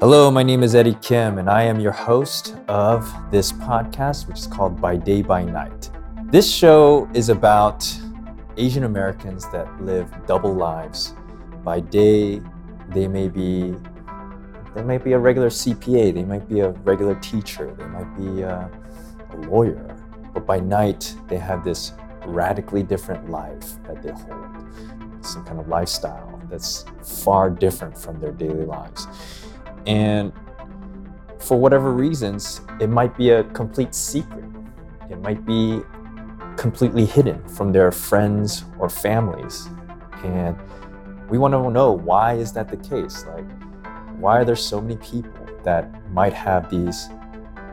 Hello, my name is Eddie Kim, and I am your host of this podcast, which is called By Day by Night. This show is about Asian Americans that live double lives. By day, they may be they might be a regular CPA, they might be a regular teacher, they might be a, a lawyer, but by night they have this radically different life that they hold, some kind of lifestyle that's far different from their daily lives. And for whatever reasons, it might be a complete secret. It might be completely hidden from their friends or families. And we want to know why is that the case? Like, why are there so many people that might have these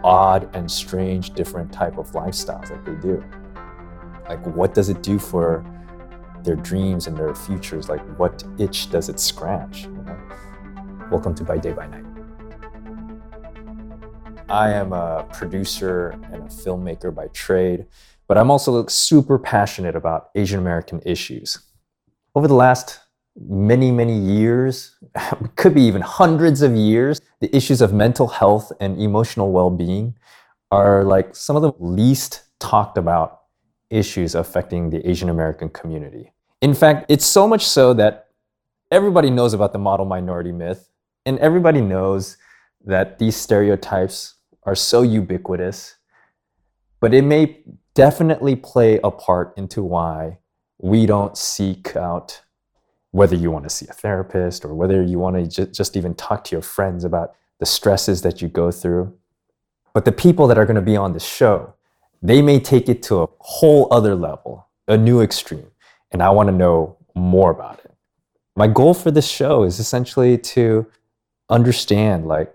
odd and strange different type of lifestyles that they do? Like, what does it do for their dreams and their futures? Like, what itch does it scratch? You know? Welcome to By Day by Night. I am a producer and a filmmaker by trade, but I'm also super passionate about Asian American issues. Over the last many, many years, could be even hundreds of years, the issues of mental health and emotional well being are like some of the least talked about issues affecting the Asian American community. In fact, it's so much so that everybody knows about the model minority myth, and everybody knows that these stereotypes are so ubiquitous, but it may definitely play a part into why we don't seek out whether you want to see a therapist or whether you want to ju- just even talk to your friends about the stresses that you go through. But the people that are going to be on the show, they may take it to a whole other level, a new extreme. And I want to know more about it. My goal for this show is essentially to understand like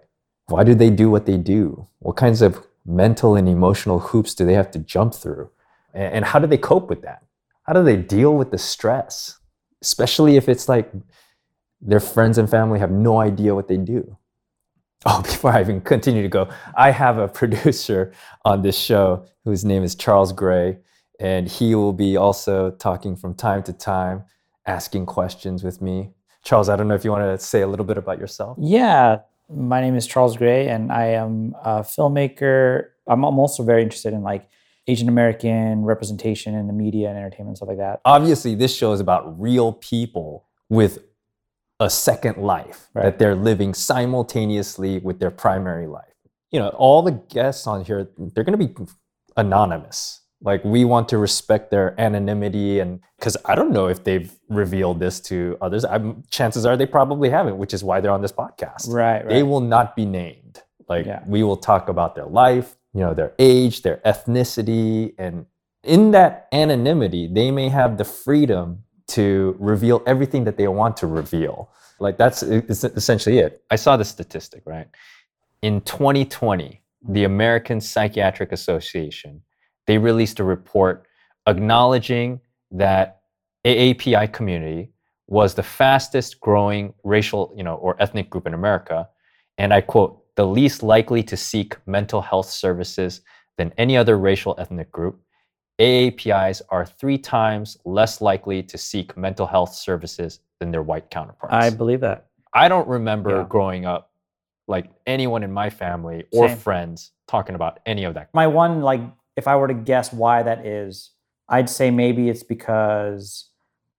why do they do what they do? What kinds of mental and emotional hoops do they have to jump through? And how do they cope with that? How do they deal with the stress? Especially if it's like their friends and family have no idea what they do. Oh, before I even continue to go, I have a producer on this show whose name is Charles Gray, and he will be also talking from time to time, asking questions with me. Charles, I don't know if you want to say a little bit about yourself. Yeah, my name is Charles Gray, and I am a filmmaker. I'm, also very interested in like Asian American representation in the media and entertainment stuff like that. Obviously, this show is about real people with a second life right. that they're living simultaneously with their primary life. You know, all the guests on here, they're going to be anonymous. Like we want to respect their anonymity, and because I don't know if they've revealed this to others. I'm, chances are they probably haven't, which is why they're on this podcast. Right. right. They will not be named. Like yeah. we will talk about their life, you know, their age, their ethnicity, and in that anonymity, they may have the freedom to reveal everything that they want to reveal. Like that's essentially it. I saw the statistic, right? In 2020, the American Psychiatric Association, they released a report acknowledging that AAPI community was the fastest growing racial, you know, or ethnic group in America. And I quote, the least likely to seek mental health services than any other racial ethnic group. AAPIs are three times less likely to seek mental health services than their white counterparts. I believe that. I don't remember yeah. growing up like anyone in my family or Same. friends talking about any of that. My one, like, if I were to guess why that is, I'd say maybe it's because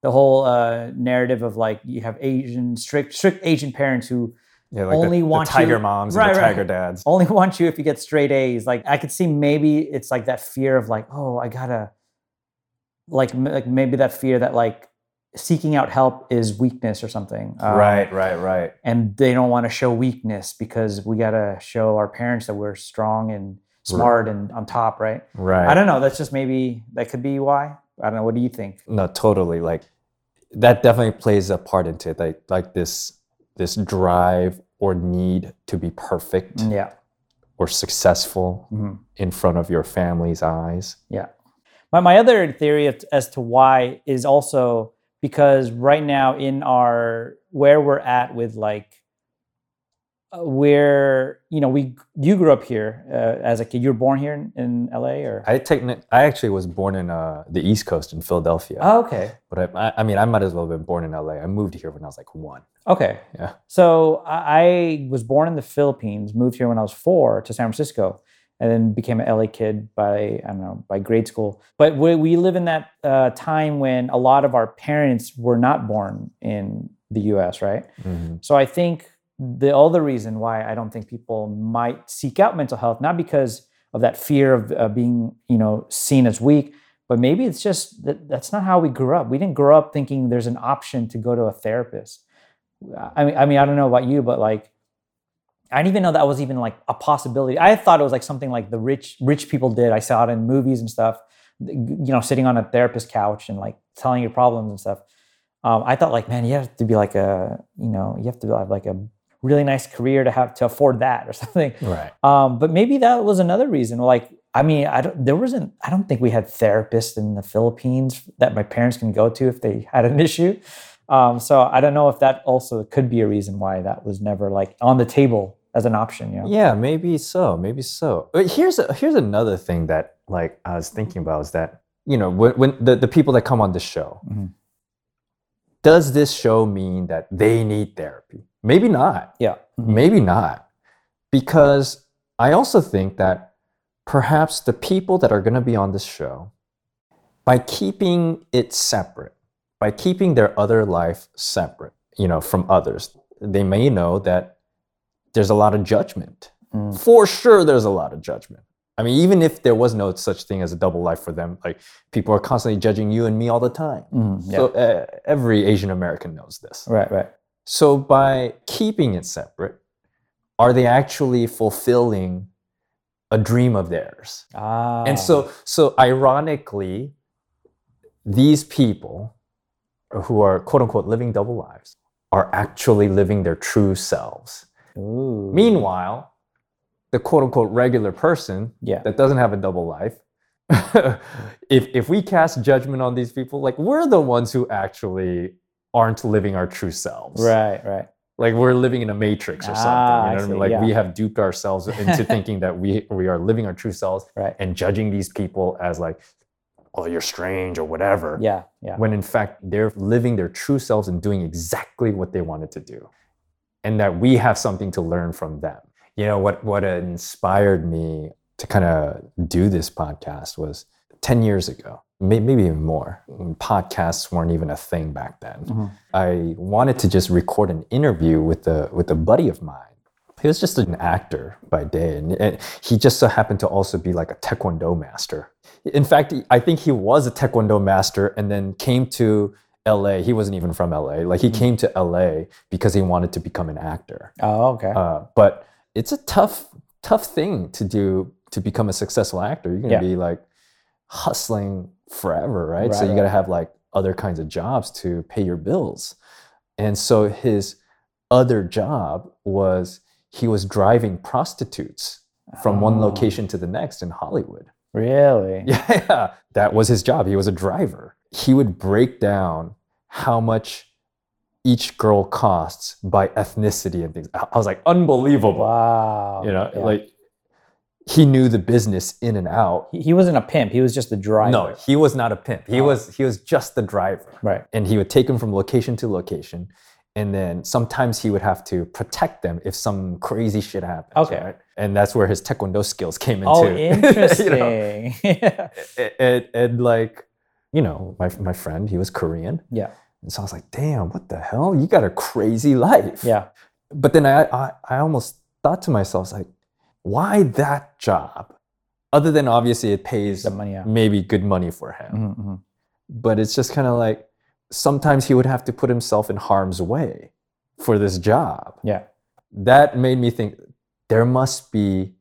the whole uh, narrative of like you have Asian strict strict Asian parents who yeah, like only the, want the tiger you, moms right, and the tiger dads. Only want you if you get straight A's. Like I could see maybe it's like that fear of like, oh, I gotta, like, like maybe that fear that like seeking out help is weakness or something. Um, right, right, right. And they don't want to show weakness because we gotta show our parents that we're strong and smart right. and on top, right? Right. I don't know. That's just maybe that could be why. I don't know. What do you think? No, totally. Like that definitely plays a part into it. Like like this this drive or need to be perfect yeah. or successful mm-hmm. in front of your family's eyes. Yeah. My, my other theory as to why is also because right now in our where we're at with like where you know we you grew up here uh, as a kid. You were born here in, in L.A. or I techni- I actually was born in uh, the East Coast in Philadelphia, oh, okay, but I, I, mean, I might as well have been born in LA. I moved here when I was like one. okay. Yeah. So I, was born in the Philippines, moved here when I was four to San Francisco, and then became an LA kid by I don't know by grade school. But we, we live in that uh, time when a lot of our parents were not born in the U.S. Right. Mhm. So I think the other reason why I don't think people might seek out mental health, not because of that fear of uh, being, you know, seen as weak, but maybe it's just that that's not how we grew up. We didn't grow up thinking there's an option to go to a therapist. I mean, I mean, I don't know about you, but like, I didn't even know that was even like a possibility. I thought it was like something like the rich rich people did. I saw it in movies and stuff. You know, sitting on a therapist couch and like telling your problems and stuff. Um, I thought like, man, you have to be like a, you know, you have to have like a really nice career to have to afford that or something. Right. Um, but maybe that was another reason. Like, I mean, I don't. There wasn't. I don't think we had therapists in the Philippines that my parents can go to if they had an issue. Um, so I don't know if that also could be a reason why that was never like on the table as an option. You know? Yeah, maybe so. Maybe so. But here's a, here's another thing that like I was thinking about is that you know when, when the, the people that come on the show, Mhm. Does this show mean that they need therapy? Maybe not. Yeah. Mhm. Maybe not. Because I also think that perhaps the people that are going to be on this show, by keeping it separate, by keeping their other life separate, you know, from others, they may know that there's a lot of judgment. Mm. For sure, there's a lot of judgment. I mean, even if there was no such thing as a double life for them, like people are constantly judging you and me all the time. Mhm. Yeah. So uh, every Asian American knows this. right. Right. So by keeping it separate, are they actually fulfilling a dream of theirs? Ah. And so so ironically, these people who are quote unquote living double lives are actually living their true selves. Ooh. Meanwhile, the quote unquote regular person Yeah. that doesn't have a double life, if if we cast judgment on these people, like we're the ones who actually aren't living our true selves Right. Right. like we're living in a matrix or something. Ah, you I know what I mean? Like yeah. we have duped ourselves into thinking that we we are living our true selves Right. and judging these people as like, oh, you're strange or whatever. Yeah. Yeah. When in fact they're living their true selves and doing exactly what they wanted to do, and that we have something to learn from them. You know what? What inspired me to kind of do this podcast was ten years ago, maybe even more. Podcasts weren't even a thing back then. Mhm. I wanted to just record an interview with a with a buddy of mine. He was just an actor by day, and, and he just so happened to also be like a taekwondo master. In fact, I think he was a taekwondo master, and then came to L.A. He wasn't even from L.A. Like he came to L.A. because he wanted to become an actor. Oh. Okay. Uh, but it's a tough, tough thing to do to become a successful actor. You're gonna Yeah. be like hustling forever, right? so Right, you got to have like other kinds of jobs to pay your bills. And so his other job was he was driving prostitutes from one Oh. location to the next in Hollywood. Really. Yeah, that was his job. He was a driver. He would break down how much each girl costs by ethnicity and things. I was like, unbelievable. Wow. You know, Yeah. like he knew the business in and out. he, he wasn't a pimp. He was just the driver. No, he was not a pimp. He Oh. was he was just the driver. Right. And he would take them from location to location. And then sometimes he would have to protect them if some crazy shit happened. Okay. right? And that's where his taekwondo skills came into. Oh, you know? interesting. yeah. and, and like you know my, my friend he was korean Yeah. And so i was like damn what the hell you got a crazy life Yeah. but then i i, I almost thought to myself like why that job other than obviously it pays The money. Yeah. maybe good money for him Mhm, mhm. but it's just kind of like sometimes he would have to put himself in harm's way for this job Yeah. that made me think there must be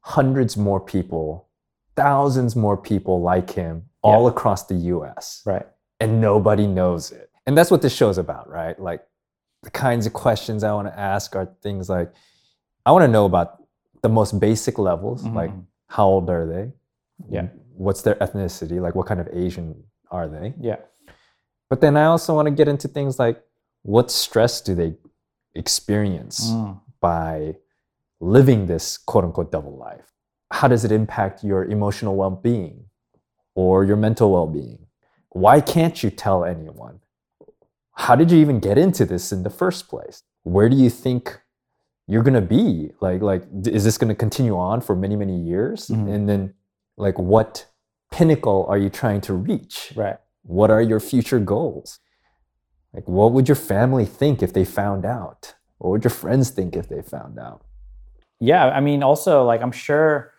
hundreds more people, thousands more people like him all across the US, Right. And nobody knows it. And that's what this show's about, right? Like the kinds of questions I want to ask are things like I want to know about the most basic levels, Mhm, like how old are they? Yeah. What's their ethnicity? Like what kind of Asian are they? Yeah. But then I also want to get into things like what stress do they experience Mm. by living this quote unquote double life? How does it impact your emotional well being or your mental well being? Why can't you tell anyone? How did you even get into this in the first place? Where do you think you're gonna be? Like, like is this gonna continue on for many, many years? Mhm. And then, like, what pinnacle are you trying to reach? Right. What are your future goals? Like, what would your family think if they found out? What would your friends think if they found out? Yeah. I mean, also, like, I'm sure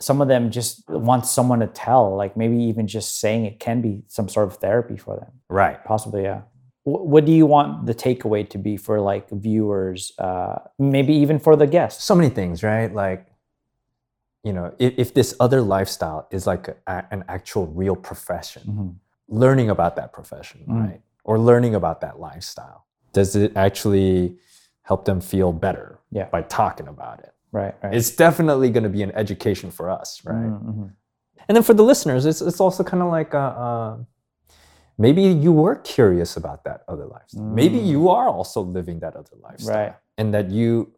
some of them just want someone to tell. Like, maybe even just saying it can be some sort of therapy for them. Right. Possibly, yeah. Wh- What do you want the takeaway to be for like viewers? Uh, maybe even for the guests. So many things, right? Like, you know, if, if this other lifestyle is like a, an actual real profession, Mhm. learning about that profession, Mm. right? Or learning about that lifestyle, does it actually help them feel better Yeah. by talking about it? Right. Right. It's definitely going to be an education for us, right? Mhm, mhm. And then for the listeners, it's it's also kind of like uh, uh, maybe you were curious about that other lifestyle. Maybe Mm. you are also living that other lifestyle, Right. and that you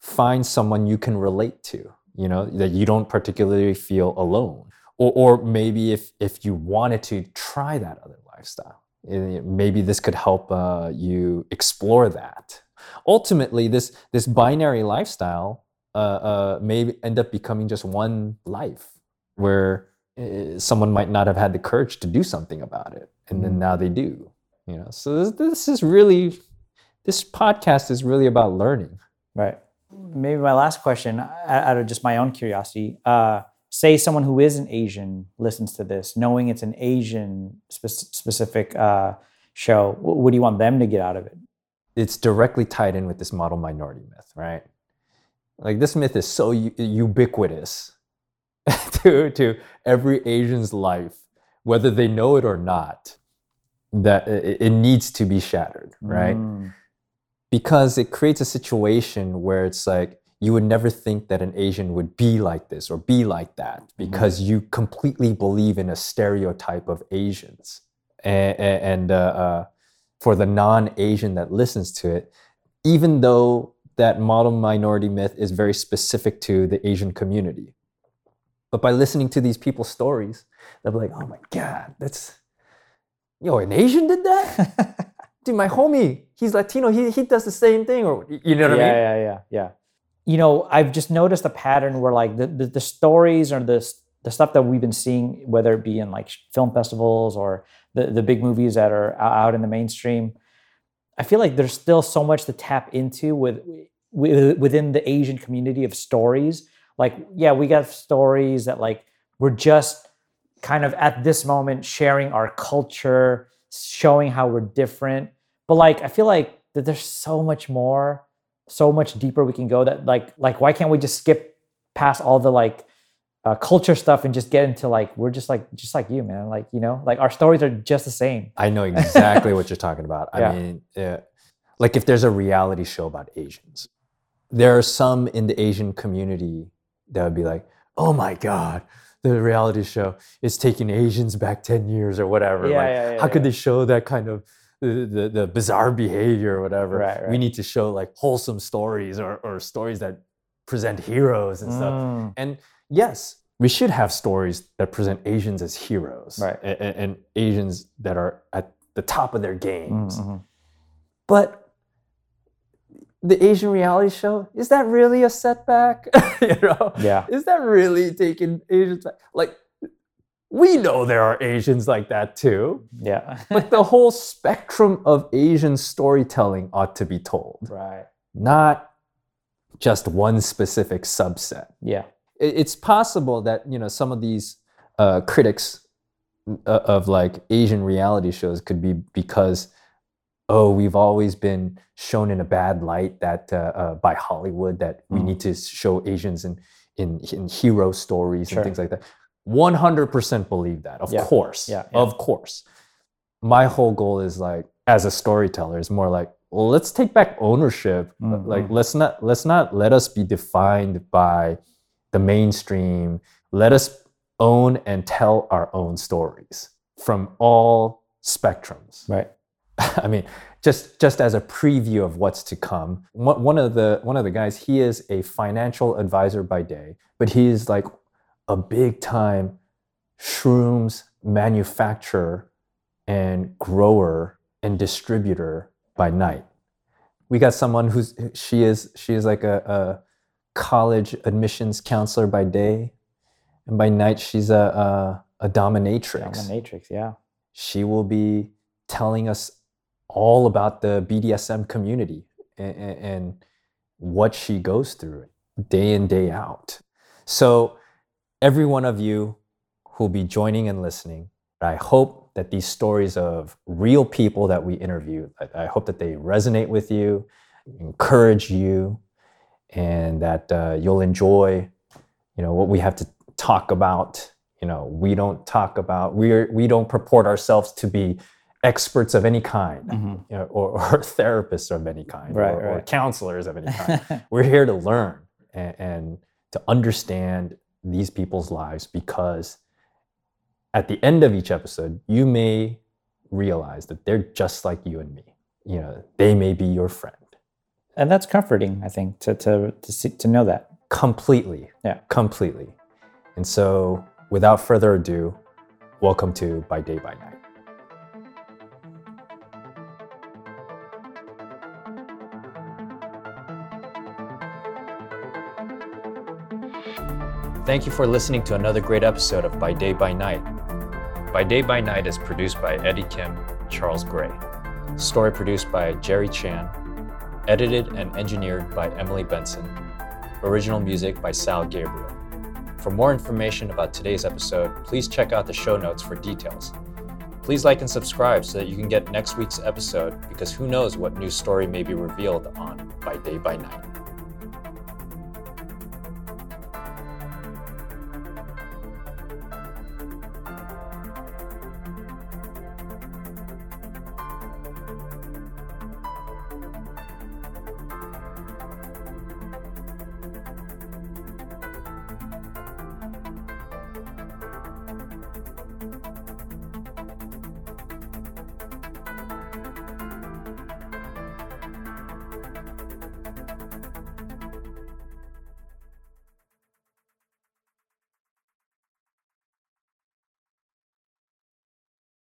find someone you can relate to. You know that you don't particularly feel alone, or or maybe if if you wanted to try that other lifestyle, eh, maybe this could help uh, you explore that. Ultimately, this this binary lifestyle uh, uh, may end up becoming just one life where uh, someone might not have had the courage to do something about it and then Mhm. now they do you know so this, this is really this podcast is really about learning Right. Maybe my last question, out of just my own curiosity, uh, say someone who is an Asian listens to this, knowing it's an Asian spec- specific uh, show. What do you want them to get out of it? it's directly tied in with this model minority myth right like this myth is so u- ubiquitous to to every asian's life whether they know it or not that it, it needs to be shattered right? Mm, because it creates a situation where it's like you would never think that an Asian would be like this or be like that because you completely believe in a stereotype of Asians. And, and uh, uh, for the non Asian that listens to it, even though that model minority myth is very specific to the Asian community, but by listening to these people's stories, they'll be like, oh my God, that's, yo, an Asian did that? dude, my homie, he's Latino. He he does the same thing, or you know what yeah, I mean? yeah, yeah, yeah. You know, I've just noticed a pattern where like the, the, the stories or the, the stuff that we've been seeing, whether it be in like film festivals or the, the big movies that are out in the mainstream, I feel like there's still so much to tap into with, with within the Asian community of stories. Like, yeah, we got stories that like we're just kind of at this moment sharing our culture, showing how we're different. But like, I feel like that there's so much more, so much deeper we can go. That like, like why can't we just skip past all the like uh, culture stuff and just get into like we're just like just like you, man. Like you know, like our stories are just the same. I know exactly what you're talking about. I Yeah. mean, uh, like if there's a reality show about Asians, there are some in the Asian community that would be like, "Oh my god." The reality show is taking Asians back 10 years or whatever. Yeah, like, yeah, yeah, how could they show that kind of the, the, the bizarre behavior or whatever? Right, right. We need to show like wholesome stories or, or stories that present heroes and stuff. Mm, And yes, we should have stories that present Asians as heroes Right. a- a- and, Asians that are at the top of their games. mhm. But the Asian reality show, is that really a setback? you know? Yeah. Is that really taking Asians back? Like, we know there are Asians like that too, Yeah. but the whole spectrum of Asian storytelling ought to be told, right. not just one specific subset. Yeah. it's possible that you know some of these uh, critics uh, of like Asian reality shows could be because oh we've always been shown in a bad light that uh, uh, by Hollywood that we Mhm. need to show Asians in in, in hero stories Sure. and things like that. One hundred percent believe that, of Yeah. course, Yeah, yeah. of course. My whole goal is like as a storyteller is more like let's take back ownership Mhm. like let's not let's not let us be defined by the mainstream let us own and tell our own stories from all spectrums Right. i mean just just as a preview of what's to come. One one of the one of the guys, he is a financial advisor by day, but he is like a big time shrooms manufacturer and grower and distributor by night. We got someone who's she is she is like a, a college admissions counselor by day, and by night she's a a, a dominatrix. Dominatrix, yeah. She will be telling us all about the BDSM community and, and what she goes through day in day out. So every one of you who'll be joining and listening, I hope that these stories of real people that we interview, I hope that they resonate with you, encourage you, and that uh, you'll enjoy, you know, what we have to talk about. You know, we don't talk about we are we don't purport ourselves to be experts of any kind, mm-hmm. you know, or, or, therapists of any kind, right, or, right. or, counselors of any kind. We're here to learn and, and to understand these people's lives because at the end of each episode, you may realize that they're just like you and me. You know, they may be your friend. And that's comforting, I think, to to to, see, to know that. Completely. Yeah. Completely. And so, without further ado, welcome to By Day by Night. Thank you for listening to another great episode of By Day by Night. By Day by Night is produced by Eddie Kim, Charles Gray. Story produced by Jerry Chan. Edited and engineered by Emily Benson. Original music by Sal Gabriel. For more information about today's episode, please check out the show notes for details. Please like and subscribe so that you can get next week's episode because who knows what new story may be revealed on By Day by Night.